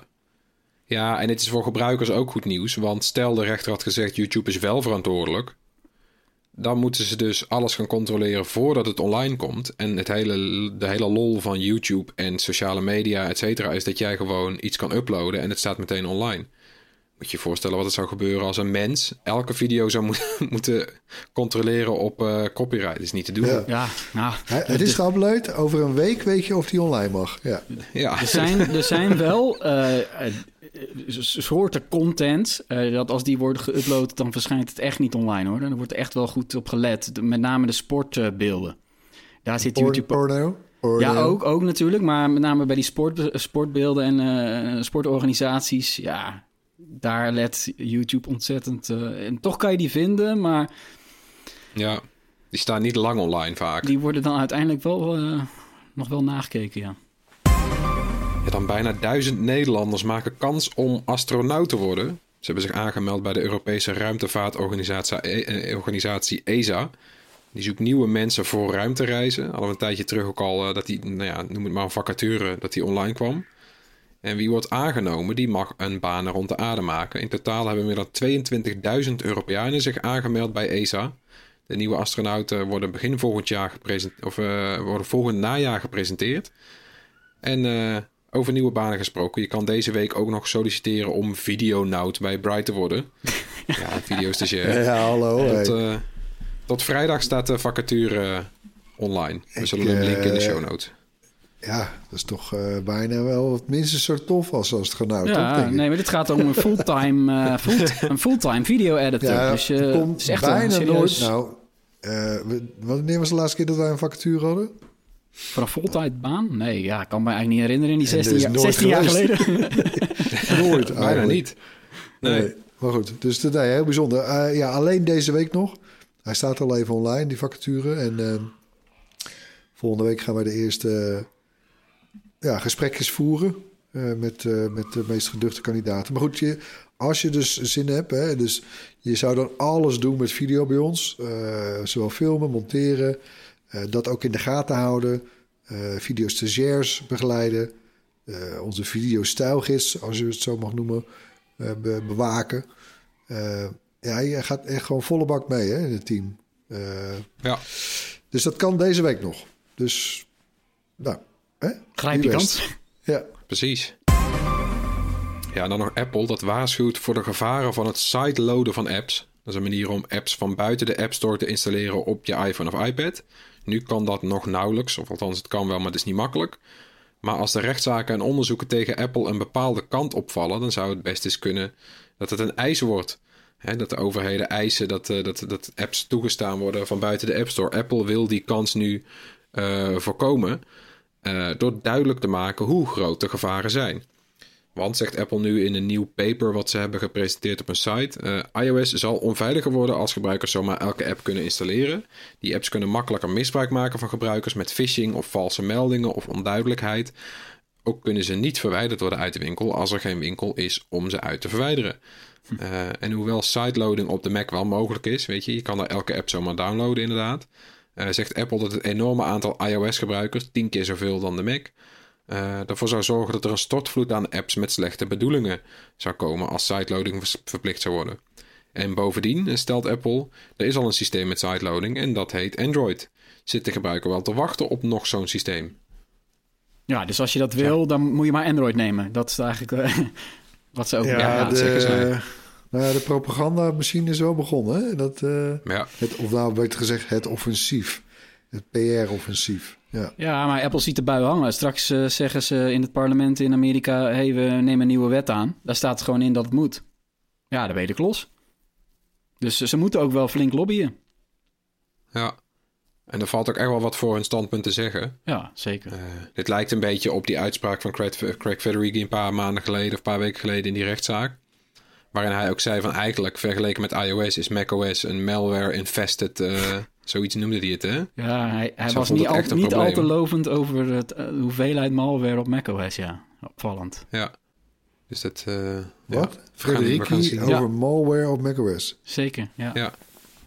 ja, en het is voor gebruikers ook goed nieuws. Want stel de rechter had gezegd YouTube is wel verantwoordelijk dan moeten ze dus alles gaan controleren voordat het online komt. En het hele, de hele lol van YouTube en sociale media, et cetera, is dat jij gewoon iets kan uploaden en het staat meteen online. Moet je je voorstellen wat er zou gebeuren als een mens elke video zou moeten, moeten controleren op uh, copyright. Dat is niet te doen. Ja. Ja, nou, Het is geüpload. Over een week weet je of die online mag. Ja. Ja. Er zijn, er zijn wel eh, eh, soorten content eh, dat als die worden geüpload, dan verschijnt het echt niet online hoor. Dan wordt er echt wel goed op gelet. De- Met name de sportbeelden. Daar zit Por- YouTube. porno. Porno. Ja, ook, ook natuurlijk. Maar met name bij die sport, sportbeelden en eh, sportorganisaties. Ja, daar let YouTube ontzettend. eh, en toch kan je die vinden, maar ja, die staan niet lang online vaak. die worden dan uiteindelijk wel eh, nog wel nagekeken. Ja. Ja, dan bijna duizend Nederlanders maken kans om astronaut te worden. Ze hebben zich aangemeld bij de Europese ruimtevaartorganisatie eh, organisatie ESA. Die zoekt nieuwe mensen voor ruimtereizen. We een tijdje terug ook al eh, dat die, nou ja, noem het maar een vacature, dat die online kwam. En wie wordt aangenomen, die mag een baan rond de aarde maken. In totaal hebben meer dan 22.000 Europeanen zich aangemeld bij ESA. De nieuwe astronauten worden begin volgend jaar gepresenteerd, of eh, worden volgend najaar gepresenteerd. En eh, over nieuwe banen gesproken, je kan deze week ook nog solliciteren om videonaut bij Bright te worden. ja, videostagiair. Ja, hallo. Tot, hey. eh, tot vrijdag staat de vacature eh, online. We Ik, zullen een link in de eh, show notes. Ja, dat is toch eh, bijna wel het minstens zo tof als, als het genoeg toch, Ja, denk ik. nee, maar dit gaat om een fulltime, eh, full, een fulltime video editor. Ja, dus het komt is echt bijna serieus... nooit... Nou, eh, we- wanneer was de laatste keer dat wij een vacature hadden? Voor een voltijdbaan? Nee, ja, ik kan me eigenlijk niet herinneren in die En 16 er jaar, is nooit 16 jaar geleden. Nooit Bijna niet. Nee. Nee. Maar goed, dus nee, heel bijzonder. Eh, ja, alleen deze week nog. Hij staat al even online, die vacature. En eh, volgende week gaan wij de eerste eh, ja, gesprekjes voeren eh, met, eh, met de meest geduchte kandidaten. Maar goed, je, als je dus zin hebt, hè, dus je zou dan alles doen met video bij ons. eh, zowel filmen, monteren, dat ook in de gaten houden. eh video-stagiairs begeleiden. eh, onze videostijlgids, als je het zo mag noemen, eh, be- bewaken. Eh, ja, je gaat echt gewoon volle bak mee hè, in het team. Eh, Ja. dus dat kan deze week nog. Dus, nou, hè? Grijp je kans. Ja, Precies. Ja, en dan nog Apple. Dat waarschuwt voor de gevaren van het sideloaden van apps. Dat is een manier om apps van buiten de App Store te installeren op je iPhone of iPad. Nu kan dat nog nauwelijks, of althans het kan wel, maar het is niet makkelijk. Maar als de rechtszaken en onderzoeken tegen Apple een bepaalde kant opvallen, dan zou het best eens kunnen dat het een eis wordt. Dat de overheden eisen dat, eh, dat, dat apps toegestaan worden van buiten de App Store. Apple wil die kans nu eh, voorkomen eh, door duidelijk te maken hoe groot de gevaren zijn. Want, zegt Apple nu in een nieuw paper wat ze hebben gepresenteerd op een site, eh, iOS zal onveiliger worden als gebruikers zomaar elke app kunnen installeren. Die apps kunnen makkelijker misbruik maken van gebruikers met phishing of valse meldingen of onduidelijkheid. Ook kunnen ze niet verwijderd worden uit de winkel als er geen winkel is om ze uit te verwijderen. Eh, en hoewel sideloading op de Mac wel mogelijk is, weet je, je kan er elke app zomaar downloaden inderdaad. eh, zegt Apple dat het enorme aantal iOS-gebruikers, tien keer zoveel dan de Mac, ervoor zou zorgen dat er een stortvloed aan apps met slechte bedoelingen zou komen als sideloading verplicht zou worden. En bovendien eh, stelt Apple, er is al een systeem met sideloading en dat heet Android. Zit de gebruiker wel te wachten op nog zo'n systeem? Ja, dus als je dat wil, dan moet je maar Android nemen. Dat is eigenlijk eh, wat ze ook... ja, ja, de, zeker zijn. nou, ja, de propagandamachine is wel begonnen. Hè? Dat, eh, ja, het, of nou beter gezegd, het offensief. Het PR-offensief. Ja. Ja, maar Apple ziet de bui hangen. Straks eh, zeggen ze in het parlement in Amerika... hey, we nemen een nieuwe wet aan. Daar staat gewoon in dat het moet. Ja, dan ben je de klos. Dus ze moeten ook wel flink lobbyen. ja. En er valt ook echt wel wat voor hun standpunt te zeggen. Ja, zeker. Eh, dit lijkt een beetje op die uitspraak van Craig, Craig Federighi een paar maanden geleden of een paar weken geleden in die rechtszaak. Waarin hij ook zei van eigenlijk vergeleken met iOS is macOS een malware-infested, eh, zoiets noemde hij het hè? Ja, hij, hij was niet, al, niet al te lovend over het, eh, de hoeveelheid malware op macOS. Ja, opvallend. Ja. Dus dat... eh, Wat? ja, Frederiki over Ja. malware op macOS. Zeker, ja. Ja.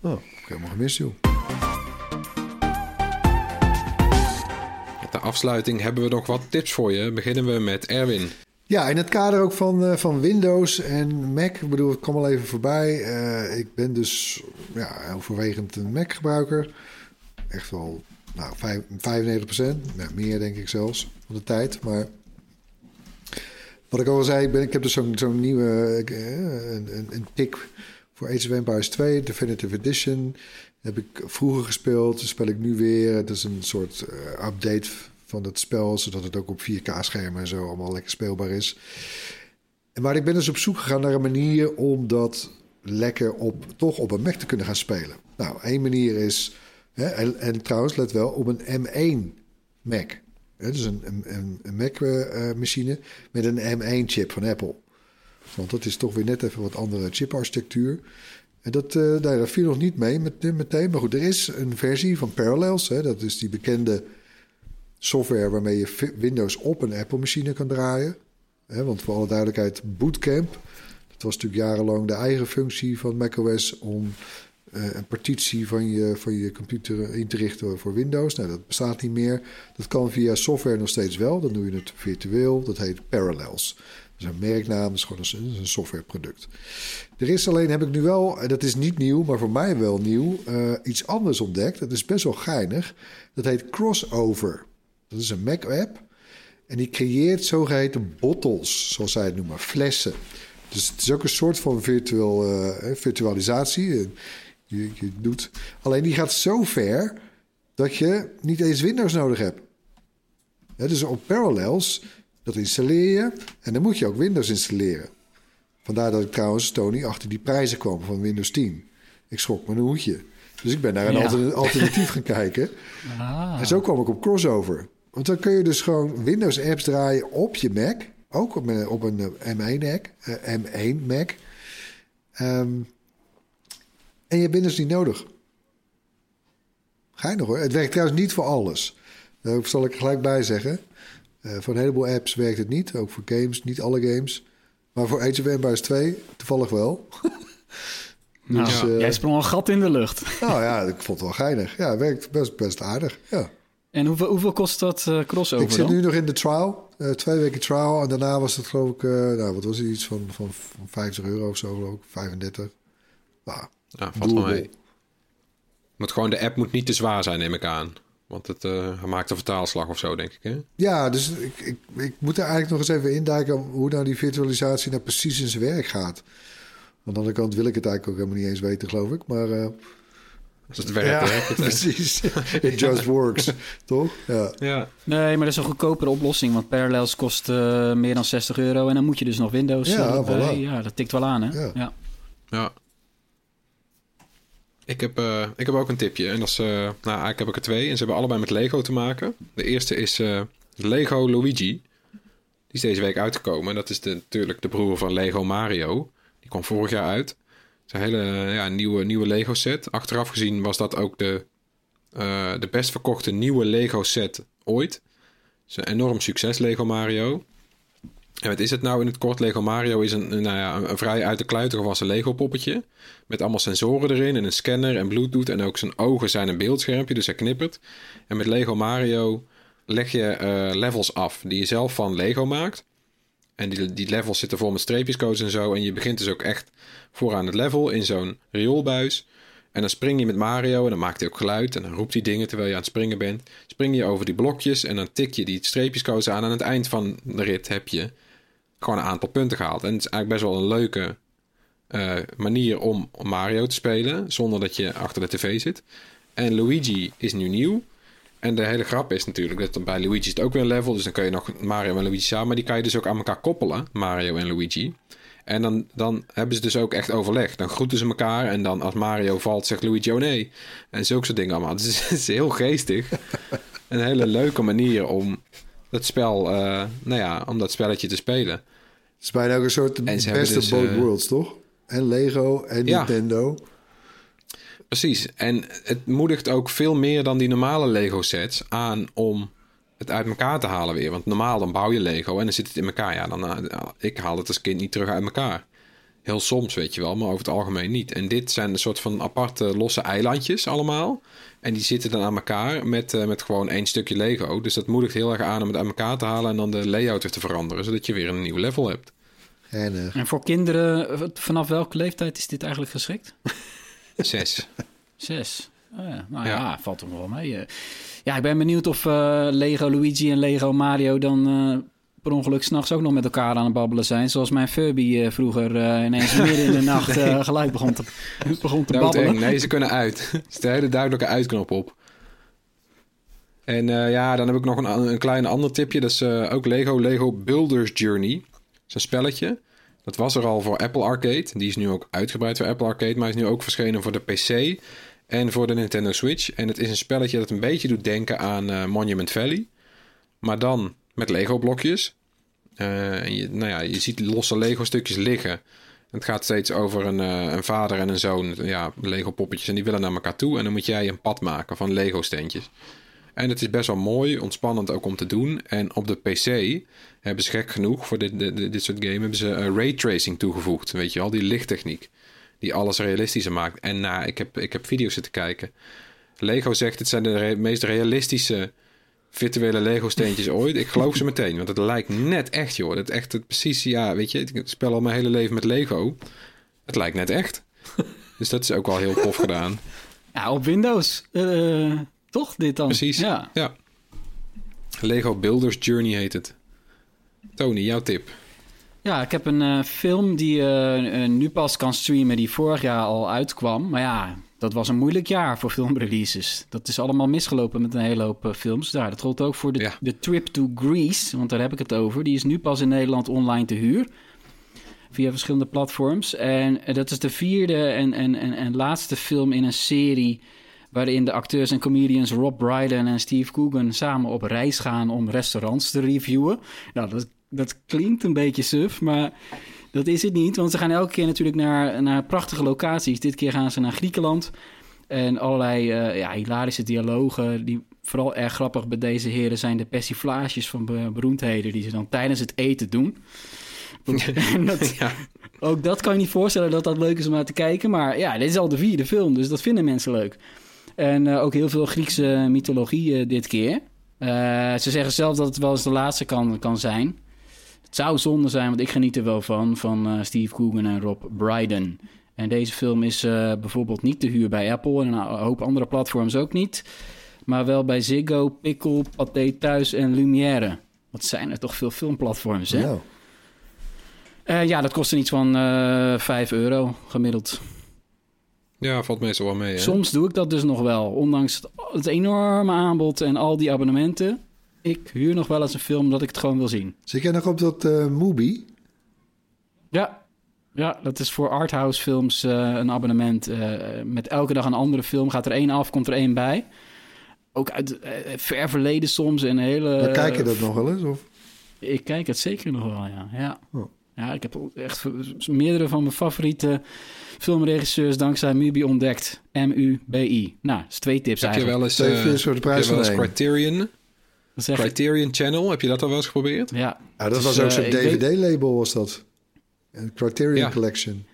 Oh, ik heb helemaal gemist, joh. Ter afsluiting hebben we nog wat tips voor je. Beginnen we met Erwin. Ja, in het kader ook van, eh, van Windows en Mac. Ik bedoel, ik kom al even voorbij. Eh, ik ben dus ja, overwegend een Mac-gebruiker. Echt wel nou, vijf- 95 procent. meer denk ik zelfs van de tijd. Maar wat ik al zei, ik, ben, ik heb dus zo'n zo'n nieuwe uh, een, een, een tik voor Age of Empires 2, Definitive Edition. Heb ik vroeger gespeeld, dat speel ik nu weer. Het is een soort update van het spel, zodat het ook op 4K-schermen en zo allemaal lekker speelbaar is. Maar ik ben dus op zoek gegaan naar een manier om dat lekker op, toch op een Mac te kunnen gaan spelen. Nou, één manier is, hè, en, en, trouwens, let wel, op een M1 Mac. Hè, dus een, een, een Mac-machine met een M1-chip van Apple. Want dat is toch weer net even wat andere chiparchitectuur. En dat, uh, nee, dat viel nog niet mee met, meteen. Maar goed, er is een versie van Parallels. Hè, dat is die bekende software waarmee je Windows op een Apple-machine kan draaien. Want voor alle duidelijkheid, Bootcamp. Dat was natuurlijk jarenlang de eigen functie van macOS om uh, een partitie van je, van je computer in te richten voor Windows. Nou, dat bestaat niet meer. Dat kan via software nog steeds wel. Dan doe je het virtueel. Dat heet Parallels. Dat is een merknaam, dat is gewoon een, softwareproduct. Er is alleen, heb ik nu wel, en dat is niet nieuw, maar voor mij wel nieuw, uh, iets anders ontdekt. Dat is best wel geinig. Dat heet Crossover. Dat is een Mac-app. En die creëert zogeheten bottles, zoals zij het noemen, flessen. Dus het is ook een soort van virtueel, uh, virtualisatie. Je, je doet, alleen die gaat zo ver dat je niet eens Windows nodig hebt. Ja, dus op Parallels, dat installeer je en dan moet je ook Windows installeren. Vandaar dat ik trouwens, Tony, achter die prijzen kwam van Windows 10. Ik schrok me een hoedje. Dus ik ben naar een ja. alternatief gaan kijken. Ah. En zo kwam ik op crossover. Want dan kun je dus gewoon Windows apps draaien op je Mac. Ook op een, op een M1 Mac. Uh, M1 Mac. Um, en je hebt Windows niet nodig. Ga je nog hoor. Het werkt trouwens niet voor alles. Daar zal ik er gelijk bij zeggen. Uh, voor een heleboel apps werkt het niet. Ook voor games, niet alle games. Maar voor Age of Empires 2 toevallig wel. nou, dus, uh, jij sprong een gat in de lucht. nou ja, ik vond het wel geinig. Ja, het werkt best, best aardig. Ja. En hoeveel, hoeveel kost dat uh, crossover Ik zit nu nog in de trial. Uh, twee weken trial. En daarna was het geloof ik... Uh, nou, wat was het? Iets van, van, van 50 euro of zo geloof ik. 35. Nou, ja, valt wel mee. Want gewoon de app moet niet te zwaar zijn, neem ik aan. Want het uh, maakt een vertaalslag of zo, denk ik. Hè? Ja, dus ik, ik, ik moet er eigenlijk nog eens even induiken hoe nou die virtualisatie nou precies in zijn werk gaat. Want aan de andere kant wil ik het eigenlijk ook helemaal niet eens weten, geloof ik. Maar. Als het werkt, ja, het. precies. It just works, toch? Ja. ja. Nee, maar dat is een goedkopere oplossing. Want Parallels kost uh, meer dan 60 euro. En dan moet je dus nog Windows ja, voilà. Ja, dat tikt wel aan, hè? Ja. ja. ja. Ik heb, uh, ik heb ook een tipje. En dat is, uh, nou, eigenlijk heb ik er twee. En ze hebben allebei met Lego te maken. De eerste is uh, Lego Luigi. Die is deze week uitgekomen. En dat is de, natuurlijk de broer van Lego Mario. Die kwam vorig jaar uit. Hele ja, nieuwe, nieuwe Lego set. Achteraf gezien was dat ook de, de best verkochte nieuwe Lego set ooit. Het is een enorm succes, Lego Mario. En wat is het nou in het kort? Lego Mario is een, nou ja, een vrij uit de kluiten gewassen Lego poppetje. Met allemaal sensoren erin en een scanner en bluetooth. En ook zijn ogen zijn een beeldschermpje, dus hij knippert. En met Lego Mario leg je uh, levels af die je zelf van Lego maakt. En die, die levels zitten vol met streepjescodes en zo. En je begint dus ook echt vooraan het level in zo'n rioolbuis. En dan spring je met Mario en dan maakt hij ook geluid. En dan roept hij dingen terwijl je aan het springen bent. Spring je over die blokjes en dan tik je die streepjescodes aan. En aan het eind van de rit heb je gewoon een aantal punten gehaald. En het is eigenlijk best wel een leuke uh, manier om Mario te spelen. Zonder dat je achter de tv zit. En Luigi is nu nieuw. En de hele grap is natuurlijk dat bij Luigi is het ook weer een level. Dus dan kun je nog Mario en Luigi samen. Maar die kan je dus ook aan elkaar koppelen. Mario en Luigi. En dan, dan hebben ze dus ook echt overleg. Dan groeten ze elkaar. En dan als Mario valt, zegt Luigi oh nee. En zulke soort dingen allemaal. Dus het is heel geestig. een hele leuke manier om dat spel, uh, nou ja, om dat spelletje te spelen. Het is bijna ook een soort best dus, both uh, worlds, toch? En Lego en ja. Nintendo. Precies. En het moedigt ook veel meer dan die normale Lego sets aan om het uit elkaar te halen weer. Want normaal dan bouw je Lego en dan zit het in elkaar. Ja, dan, uh, ik haal het als kind niet terug uit elkaar. Heel soms, weet je wel, maar over het algemeen niet. En dit zijn een soort van aparte losse eilandjes allemaal. En die zitten dan aan elkaar met, uh, met gewoon één stukje Lego. Dus dat moedigt heel erg aan om het uit elkaar te halen en dan de layout weer te veranderen, zodat je weer een nieuw level hebt. En, en voor kinderen, vanaf welke leeftijd is dit eigenlijk geschikt? Zes. Zes. Oh ja. Nou ja, ja valt er wel mee. Ja, ik ben benieuwd of uh, Lego Luigi en Lego Mario dan uh, per ongeluk s'nachts ook nog met elkaar aan het babbelen zijn. Zoals mijn Furby eh, vroeger eh, ineens midden in de nacht uh, geluid begon te, begon te babbelen. Nee, ze kunnen uit. Er zit een hele duidelijke uitknop op. En ja, dan heb ik nog een, een klein ander tipje. Dat is ook Lego, Lego Builders Journey. Dat is een spelletje. Dat was er al voor Apple Arcade. Die is nu ook uitgebreid voor Apple Arcade, maar is nu ook verschenen voor de PC en voor de Nintendo Switch. En het is een spelletje dat een beetje doet denken aan Monument Valley. Maar dan met Lego-blokjes. Uh, je, nou ja, je ziet losse Lego-stukjes liggen. Het gaat steeds over een, uh, een vader en een zoon. Ja, Lego-poppetjes. En die willen naar elkaar toe. En dan moet jij een pad maken van Lego-steentjes. En het is best wel mooi, ontspannend ook om te doen. En op de PC hebben ze gek genoeg voor dit, dit, dit soort game... hebben ze uh, raytracing toegevoegd. Weet je al, die lichttechniek. Die alles realistischer maakt. En nou, ik heb, ik heb video's zitten kijken. Lego zegt het zijn de re meest realistische virtuele Lego steentjes ooit. Ik geloof ze meteen, want het lijkt net echt, joh. Het echt het precies, ja, weet je, ik speel al mijn hele leven met Lego. Het lijkt net echt. dus dat is ook wel heel tof gedaan. Ja, op Windows. Uh, toch dit dan? Precies. Ja. ja. Lego Builders Journey heet het. Tony, jouw tip. Ja, ik heb een uh, film die uh, nu pas kan streamen, die vorig jaar al uitkwam. Maar ja, dat was een moeilijk jaar voor filmreleases. Dat is allemaal misgelopen met een hele hoop uh, films. Daar, dat geldt ook voor de, de Trip to Greece, want daar heb ik het over. Die is nu pas in Nederland online te huur. Via verschillende platforms. En dat is de vierde en, en, en, en laatste film in een serie waarin de acteurs en comedians Rob Brydon en Steve Coogan samen op reis gaan om restaurants te reviewen. Nou, dat, dat klinkt een beetje suf, maar dat is het niet. Want ze gaan elke keer natuurlijk naar, naar prachtige locaties. Dit keer gaan ze naar Griekenland. En allerlei uh, ja, hilarische dialogen. Die vooral erg grappig bij deze heren zijn de persiflages van beroemdheden die ze dan tijdens het eten doen. dat, ja. Ook dat kan je niet voorstellen dat dat leuk is om naar te kijken. Maar ja, dit is al de vierde film, dus dat vinden mensen leuk. En uh, ook heel veel Griekse mythologie uh, dit keer. Uh, ze zeggen zelf dat het wel eens de laatste kan, kan zijn. Het zou zonde zijn, want ik geniet er wel van, van Steve Coogan en Rob Brydon. En deze film is bijvoorbeeld niet te huur bij Apple en een hoop andere platforms ook niet. Maar wel bij Ziggo, Pickle, Pathé Thuis en Lumière. Wat zijn er toch veel filmplatforms, hè? Ja, ja dat kostte iets van 5 euro gemiddeld. Ja, valt meestal wel mee. Hè? Soms doe ik dat dus nog wel. Ondanks het, enorme aanbod en al die abonnementen. Ik huur nog wel eens een film dat ik het gewoon wil zien. Zit jij nog op dat uh, Mubi? Ja. Ja, dat is voor arthouse films uh, een abonnement. Uh, met elke dag een andere film. Gaat er één af, komt er één bij. Ook uit ver verleden soms. En hele, maar kijk je dat nog wel eens? Of? Ik kijk het zeker nog wel, ja. Ja, oh. Ja ik heb echt meerdere van mijn favoriete filmregisseurs dankzij Mubi ontdekt. M-U-B-I. Nou, dat is twee tips heb eigenlijk. Je wel eens, uh, heb je wel eens Criterion... Criterion Channel, heb je dat al wel eens geprobeerd? Ja. ja dat was ook zo'n DVD-label was dat. Een Criterion Collection.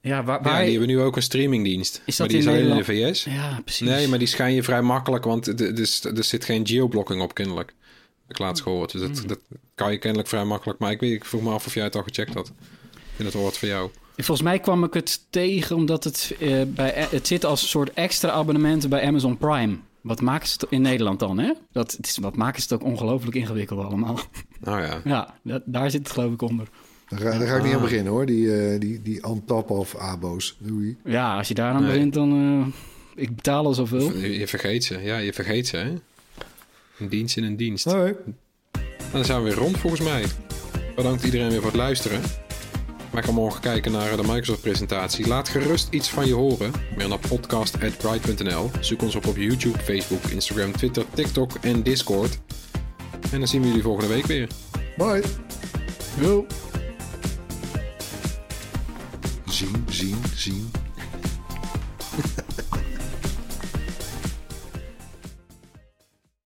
Ja, waar, waar... ja, die hebben nu ook een streamingdienst. Is dat maar die in is alleen in de VS. Ja, precies. Nee, maar die schijn je vrij makkelijk, want er, er zit geen geoblocking op kennelijk. Ik laatst gehoord. Dus dat, hmm. dat kan je kennelijk vrij makkelijk. Maar ik, weet, ik vroeg me af of jij het al gecheckt had. Ik vind het wel wat voor jou. Volgens mij kwam ik het tegen omdat het, uh, bij, het zit als een soort extra abonnement bij Amazon Prime. Wat maken ze in Nederland dan, hè? Dat, het is, wat maken ze het ook ongelooflijk ingewikkeld allemaal. Nou ja. Ja, dat, daar zit het geloof ik onder. Daar ga, daar ga ik niet aan beginnen hoor, die, uh, die, die on top of abo's. Doei. Ja, als je daar aan begint, dan... Uh, ik betaal al zoveel. Je, je, vergeet ze, ja, je vergeet ze, hè? Een dienst in een dienst. Hoi. Dan zijn we weer rond volgens mij. Bedankt iedereen weer voor het luisteren. Wij gaan morgen kijken naar de Microsoft-presentatie. Laat gerust iets van je horen. Meer naar podcast.bright.nl. Zoek ons op op YouTube, Facebook, Instagram, Twitter, TikTok en Discord. En dan zien we jullie volgende week weer. Bye. Yo. Zien, zien, zien.